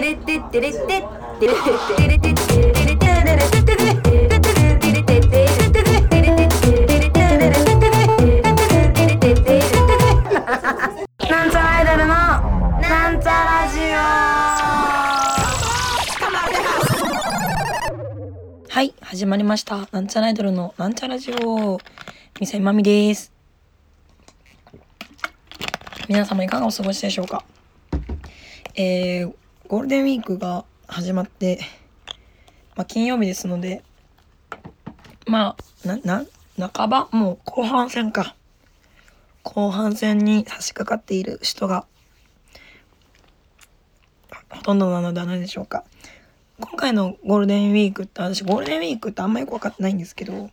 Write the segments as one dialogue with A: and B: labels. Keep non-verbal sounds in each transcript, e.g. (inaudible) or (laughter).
A: なんちゃらアイドルのなんちゃラジオはい始まりました。なんちゃらアイドルのなんちゃラジオ。みさいまみです。皆様いかがお過ごしでしょうか？えー、ゴールデンウィークが始まってまあ金曜日ですのでまあなな半ばもう後半戦か後半戦に差し掛かっている人がほとんどなのではないでしょうか。今回のゴールデンウィークって私ゴールデンウィークってあんまよく分かってないんですけど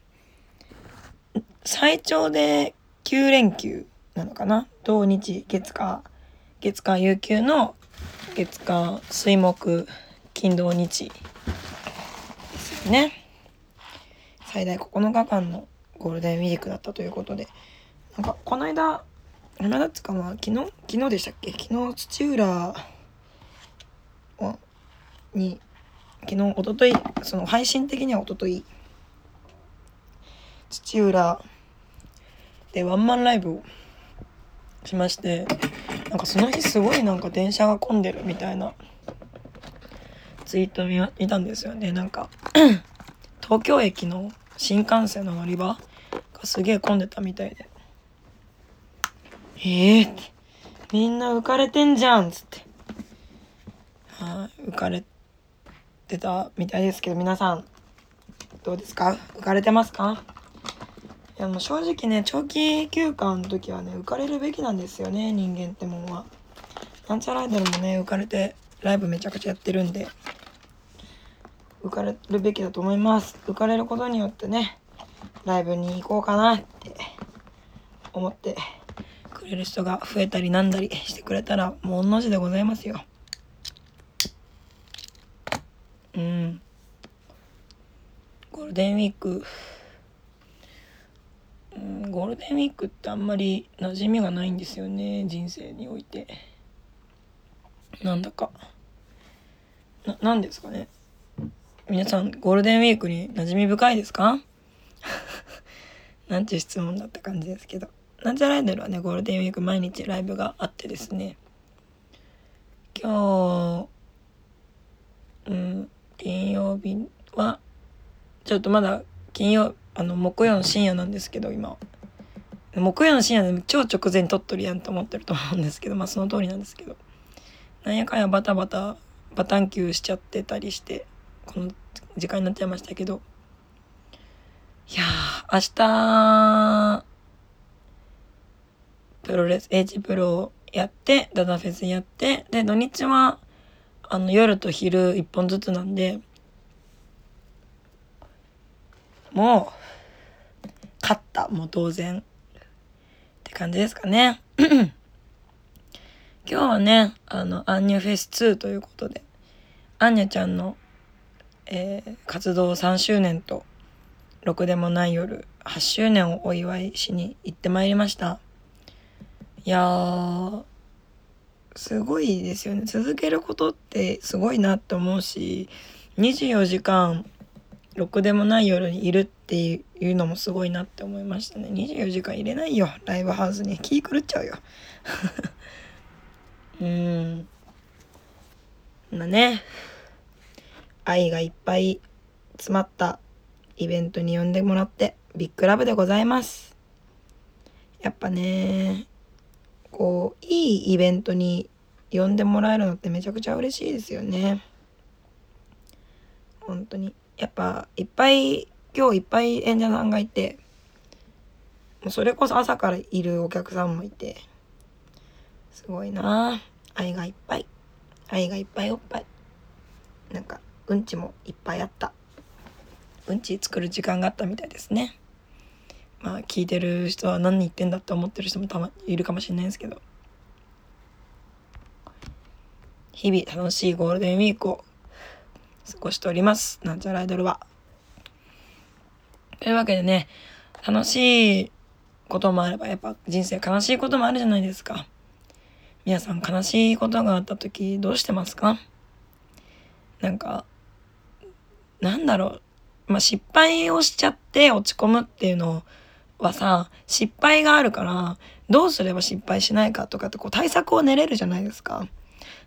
A: 最長で9連休なのかな？土日月火月火有給の月火水木金土日。ですよね。最大9日間のゴールデンウィークだったということで。なんかこの間この間っつかまあ昨日？昨日でしたっけ？昨日土浦に昨日おとといその配信的にはおととい。土浦でワンマンライブをしまして。なんかその日すごいなんか電車が混んでるみたいなツイート見見たんですよね。なんか (clears throat) 東京駅の新幹線の乗り場がすげえ混んでたみたいで。ええー、みんな浮かれてんじゃんっつって。はい、浮かれてたみたいですけど、皆さん、どうですか？浮かれてますか？いや、も正直ね、長期休暇の時はね、浮かれるべきなんですよね、人間ってもんは。なんちゃらアイドルもね、浮かれて、ライブめちゃくちゃやってるんで、浮かれるべきだと思います。浮かれることによってね、ライブに行こうかなって思ってくれる人が増えたりなんだりしてくれたらもう同じでございますよ。うん。ゴールデンウィーク、ゴールデンウィークってあんまり馴染みがないんですよね人生において。なんだか。な、なんですかね。皆さんゴールデンウィークに馴染み深いですか？(laughs) なんていう質問だった感じですけど。なんちゃらアイドルはね、ゴールデンウィーク毎日ライブがあってですね、今日、うん、金曜日は、ちょっとまだ金曜、あの、木曜の深夜なんですけど、今。木曜の深夜で超直前撮っとるやんと思ってると思うんですけど、まあその通りなんですけど、なんやかんやバタバタ、バタンキューしちゃってたりして、この時間になっちゃいましたけど、いやー、明日、プロレス、エイジプロやって、ダダフェスやって、で、土日は、あの、夜と昼一本ずつなんで、もう、勝った、もう当然。って感じですかね。(clears throat) 今日はね、あの、アンニュフェス2ということで、アンニャちゃんの、えー、活動3周年と、ろくでもない夜8周年をお祝いしに行ってまいりました。いやー、すごいですよね。続けることってすごいなって思うし、24時間、ろくでもない夜にいるっていうのもすごいなって思いましたね。24時間入れないよ、ライブハウスに。気狂っちゃうよ。(laughs) うん。まあね、愛がいっぱい詰まったイベントに呼んでもらってビッグラブでございます。やっぱね、こう、いいイベントに呼んでもらえるのってめちゃくちゃ嬉しいですよね。本当に。やっぱ、いっぱい、今日いっぱい演者さんがいて、もうそれこそ朝からいるお客さんもいて、すごいな愛がいっぱい。愛がいっぱいおっぱい。なんか、うんちもいっぱいあった。うんち作る時間があったみたいですね。まあ聞いてる人は何言ってんだって思ってる人もたまいるかもしれないですけど日々楽しいゴールデンウィークを過ごしておりますなんちゃらアイドルは。というわけでね楽しいこともあればやっぱ人生悲しいこともあるじゃないですか。皆さん悲しいことがあった時どうしてますか？なんかなんだろうまあ失敗をしちゃって落ち込むっていうのはさ失敗があるからどうすれば失敗しないかとかってこう対策を練れるじゃないですか。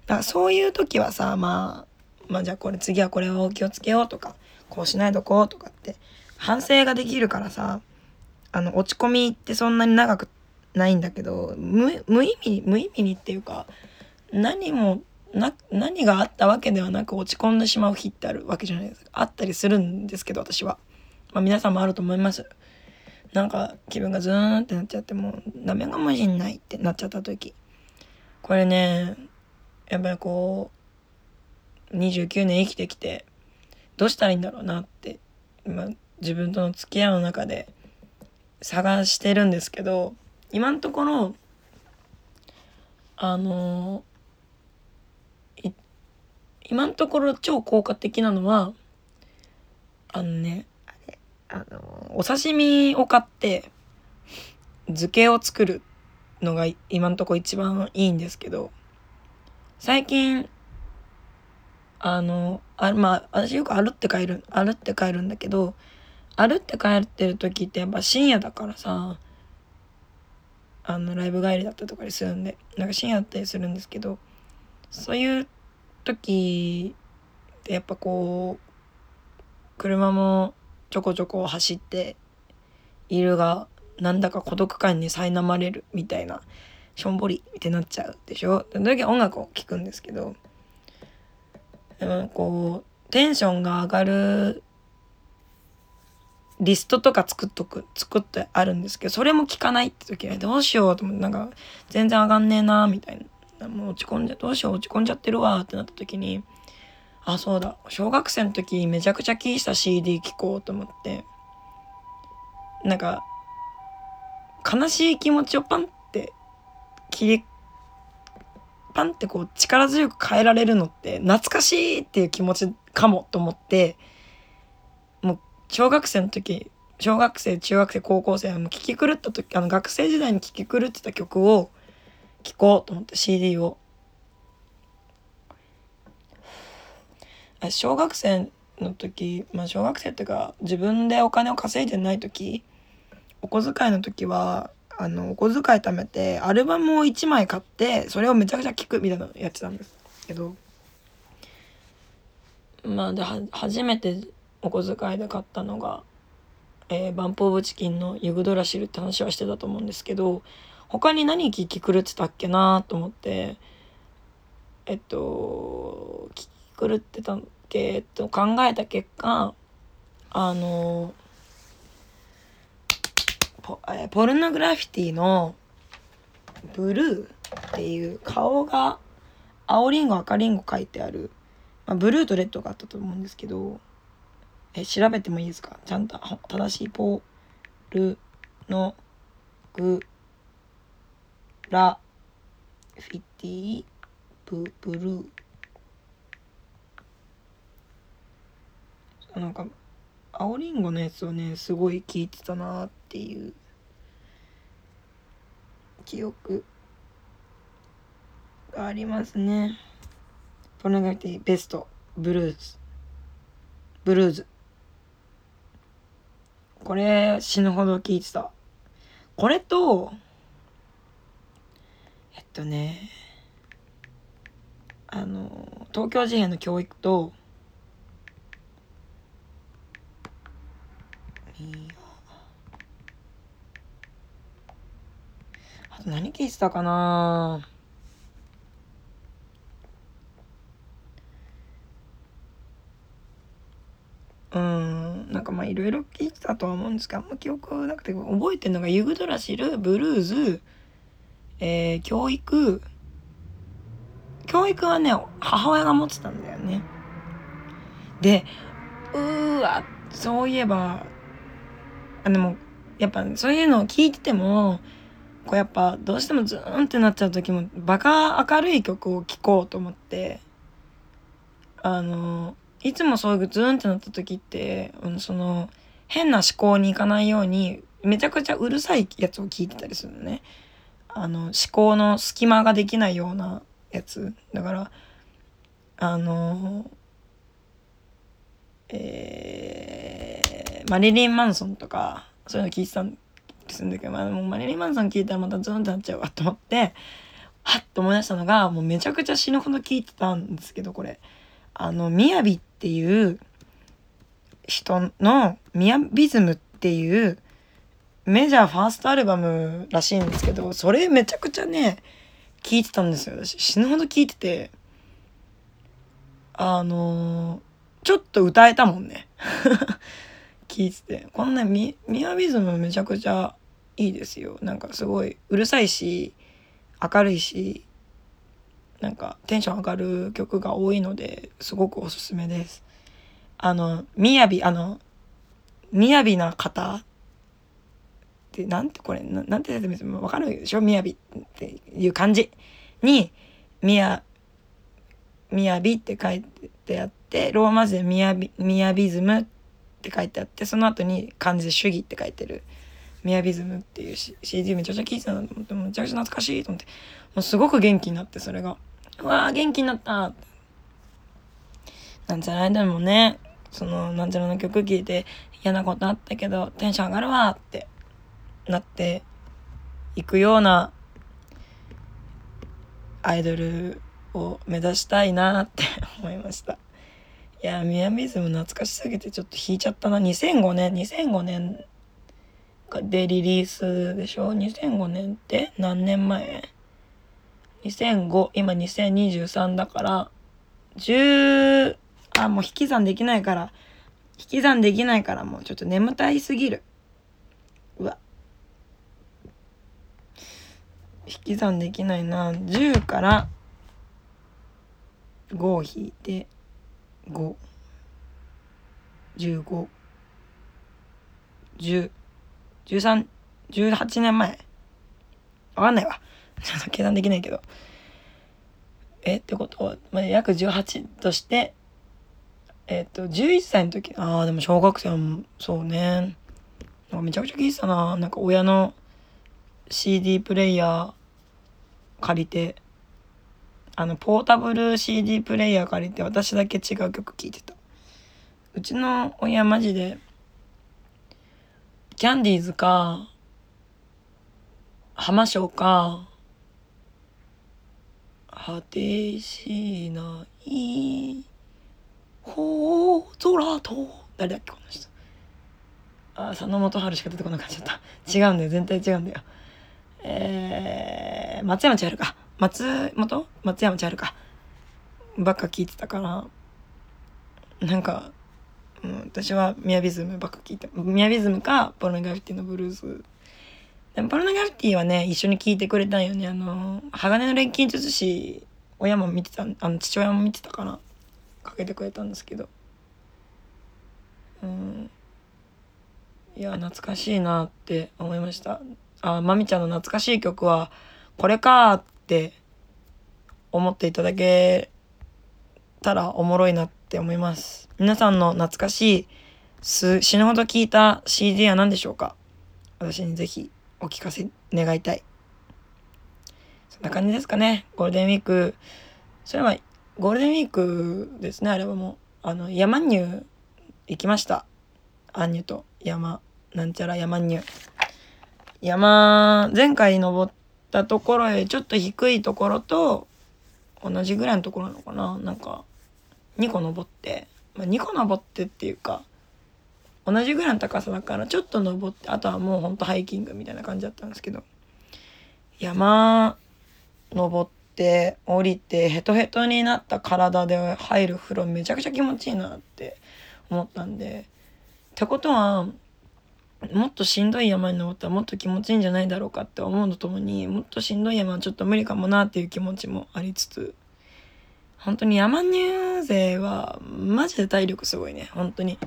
A: だからそういう時はさまあまあじゃあこれ次はこれを気をつけようとかこうしないとこうとかって反省ができるからさあの落ち込みってそんなに長くないんだけど無意味無意味にっていうか何もな何があったわけではなく落ち込んでしまう日ってあるわけじゃないですか。あったりするんですけど私は、まあ、皆さんもあると思います。なんか気分がズーンってなっちゃってもうダメかもしんないってなっちゃった時。これねやっぱりこう29年生きてきてどうしたらいいんだろうなって今自分との付き合いの中で探してるんですけど今のところあの今のところ超効果的なのはあのねあのお刺身を買って漬けを作るのが今のところ一番いいんですけど最近あのあまあ私よく歩って帰る歩って帰るんだけど歩って帰ってる時ってやっぱ深夜だからさあのライブ帰りだったとかにするんでなんか深夜だったりするんですけどそういう時ってやっぱこう車もちょこちょこ走っているがなんだか孤独感に苛まれるみたいなしょんぼりってなっちゃうでしょ？その時は音楽を聴くんですけどでもこうテンションが上がるリストとか作っとく作ってあるんですけどそれも聞かないって時はどうしようと思ってなんか全然上がんねえなみたいな。もう落ち込んじゃどうしよう落ち込んじゃってるわってなった時にあそうだ小学生の時めちゃくちゃ聴いた CD 聴こうと思って。なんか悲しい気持ちをパンって切りパンってこう力強く変えられるのって懐かしいっていう気持ちかもと思ってもう小学生の時小学生中学生高校生の聴き狂った時あの学生時代に聴き狂ってた曲を聴こうと思って CD を。小学生の時まあ小学生っていうか自分でお金を稼いでない時お小遣いの時はあのお小遣い貯めてアルバムを1枚買ってそれをめちゃくちゃ聴くみたいなのやってたんですけど。まあで初めてお小遣いで買ったのが、えー、バンプ・オブ・チキンのユグドラシルって話はしてたと思うんですけど他に何聞き狂ってたっけなと思ってえっと聞き狂ってたっけと考えた結果あのポえポルノグラフィティの「ブルー」っていう顔が青りんご赤りんご書いてある、まあ、ブルーとレッドがあったと思うんですけどえ調べてもいいですか？ちゃんと正しいポルノグラフィティブブルー。なんか青りんごのやつをねすごい聞いてたなっていう記憶がありますね。ポルノグラフィティベストブルーズブルーズこれ死ぬほど聞いてた。これと、えっとね、あの、東京事変の教育と、あと何聞いてたかな？うんなんかまあいろいろ聞いてたとは思うんですけどあんま記憶なくて覚えてるのがユグドラシルブルーズ、えー、教育。教育はね母親が持ってたんだよね。でうーわそういえばあでもやっぱそういうのを聞いててもこうやっぱどうしてもズーンってなっちゃう時もバカ明るい曲を聴こうと思ってあのいつもそういうズーンってなった時って、その変な思考に行かないようにめちゃくちゃうるさいやつを聞いてたりするのね。あの思考の隙間ができないようなやつだからあのえー、マリリン・マンソンとかそういうの聞いてたんですんだけど、まあ、もうマリリン・マンソン聞いたらまたゾンってなっちゃうわと思ってはっと思い出したのがもうめちゃくちゃ死ぬほど聞いてたんですけどこれ。あのみやびっていう人のミヤビズムっていうメジャーファーストアルバムらしいんですけどそれめちゃくちゃね聞いてたんですよ。私死ぬほど聞いててあのー、ちょっと歌えたもんね。(laughs) 聞いてて。こんなミミヤビズムめちゃくちゃいいですよ。なんかすごいうるさいし明るいしなんかテンション上がる曲が多いのですごくおすすめです。あの、みやび、あの、みやびな方ってなんてこれななんて説明するわかるでしょ？みやびっていう感じにみやみやびって書いてあってローマ字でみやびみやビズムって書いてあってその後に漢字主義って書いてる。ミヤビズムっていう CD めちゃくちゃ聴いてたなと思ってめちゃくちゃ懐かしいと思って。もうすごく元気になってそれが。うわー元気になった。なんちゃら間もねそのなんちゃらの曲聴いて嫌なことあったけどテンション上がるわってなっていくようなアイドルを目指したいなって思いました。いや、ミヤビズム懐かしすぎてちょっと引いちゃったな。2005年、2005年でリリースでしょ ?2005 年って？何年前 ?2005、今2023だから、10、あ、もう引き算できないから、引き算できないからもうちょっと眠たいすぎる。うわ。引き算できないな。10から5を引いて、5、15、10、13、18年前。わかんないわ。(laughs) ちょっと計算できないけど。えってことは、まあ、約18として、えっ、と、11歳の時、ああ、でも小学生も、そうね。なんかめちゃくちゃ聞いてたな。なんか親の CD プレイヤー借りて、あの、ポータブル CD プレイヤー借りて私だけ違う曲聴いてた。うちの親マジで、キャンディーズか、浜章か、果てしないほ大空と、誰だっけこの人。あ、佐野元春しか出てこなくなっちゃった。違うんだよ。全体違うんだよ。えー、松山千春か。松本松山千春か。ばっか。聞いてたから、なんか、うん、私はミヤビズムばっか聞いてミヤビズムかポルノグラフィティのブルース。でもポルノグラフィティはね一緒に聞いてくれたんよね。あの鋼の錬金術師親も見てたあの父親も見てたからかけてくれたんですけど。うん。いや懐かしいなって思いました。あまみちゃんの懐かしい曲はこれかってって思っていただけたらおもろいなって思います皆さんの懐かしい死ぬほど聞いた CD は何でしょうか？私にぜひお聞かせ願いたい。そんな感じですかね。ゴールデンウィーク。それはゴールデンウィークですね、あれはもう。あの、山入行きました。アンニュと山、なんちゃら山入。山、前回登ったところへちょっと低いところと同じぐらいのところなのかな。なんか、2個登って、まあ、2個登ってっていうか同じぐらいの高さだからちょっと登ってあとはもうほんとハイキングみたいな感じだったんですけど山登って降りてヘトヘトになった体で入る風呂めちゃくちゃ気持ちいいなって思ったんでってことはもっとしんどい山に登ったらもっと気持ちいいんじゃないだろうかって思うのともにもっとしんどい山はちょっと無理かもなっていう気持ちもありつつ本当に山入勢はマジで体力すごいね。本当に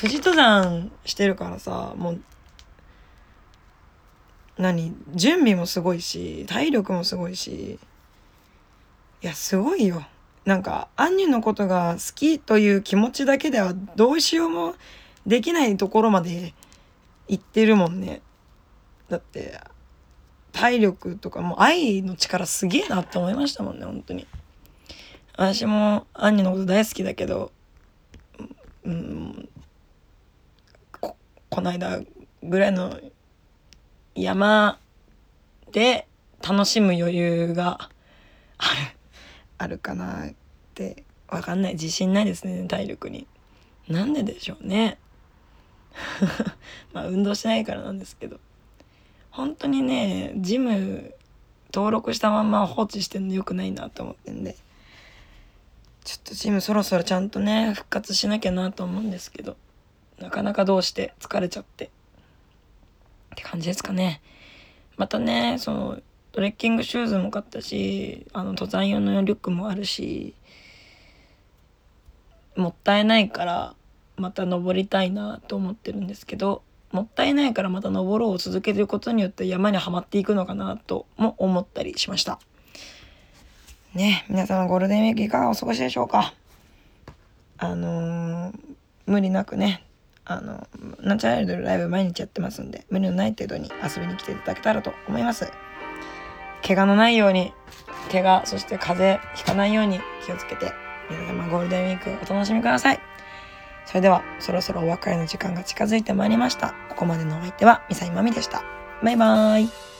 A: 富士登山してるからさもう何準備もすごいし体力もすごいしいやすごいよ。なんかアンニュのことが好きという気持ちだけではどうしようもできないところまで行ってるもんね。だって体力とかもう愛の力すげえなって思いましたもんね本当に。私もアンニのこと大好きだけどうんここの間ぐらいの山で楽しむ余裕があるあるかなって。わかんない。自信ないですね体力に。なんででしょうね。(laughs) まあ運動しないからなんですけど。本当にねジム登録したまま放置してんのよくないなと思ってんで。ちょっとジムそろそろちゃんとね復活しなきゃなと思うんですけど。なかなかどうして疲れちゃって。って感じですかね。またねそのトレッキングシューズも買ったしあの登山用のリュックもあるしもったいないからまた登りたいなと思ってるんですけどもったいないからまた登ろうを続けることによって山にはまっていくのかなとも思ったりしました。ね皆様ゴールデンウィークいかがお過ごしでしょうか？あのー、無理なくねあのナチュラルドルライブ毎日やってますんで無理のない程度に遊びに来ていただけたらと思います。怪我のないように怪我そして風邪ひかないように気をつけて皆様ゴールデンウィークお楽しみください。それではそろそろお別れの時間が近づいてまいりました。ここまでのお相手はミサイマミでした。バイバーイ。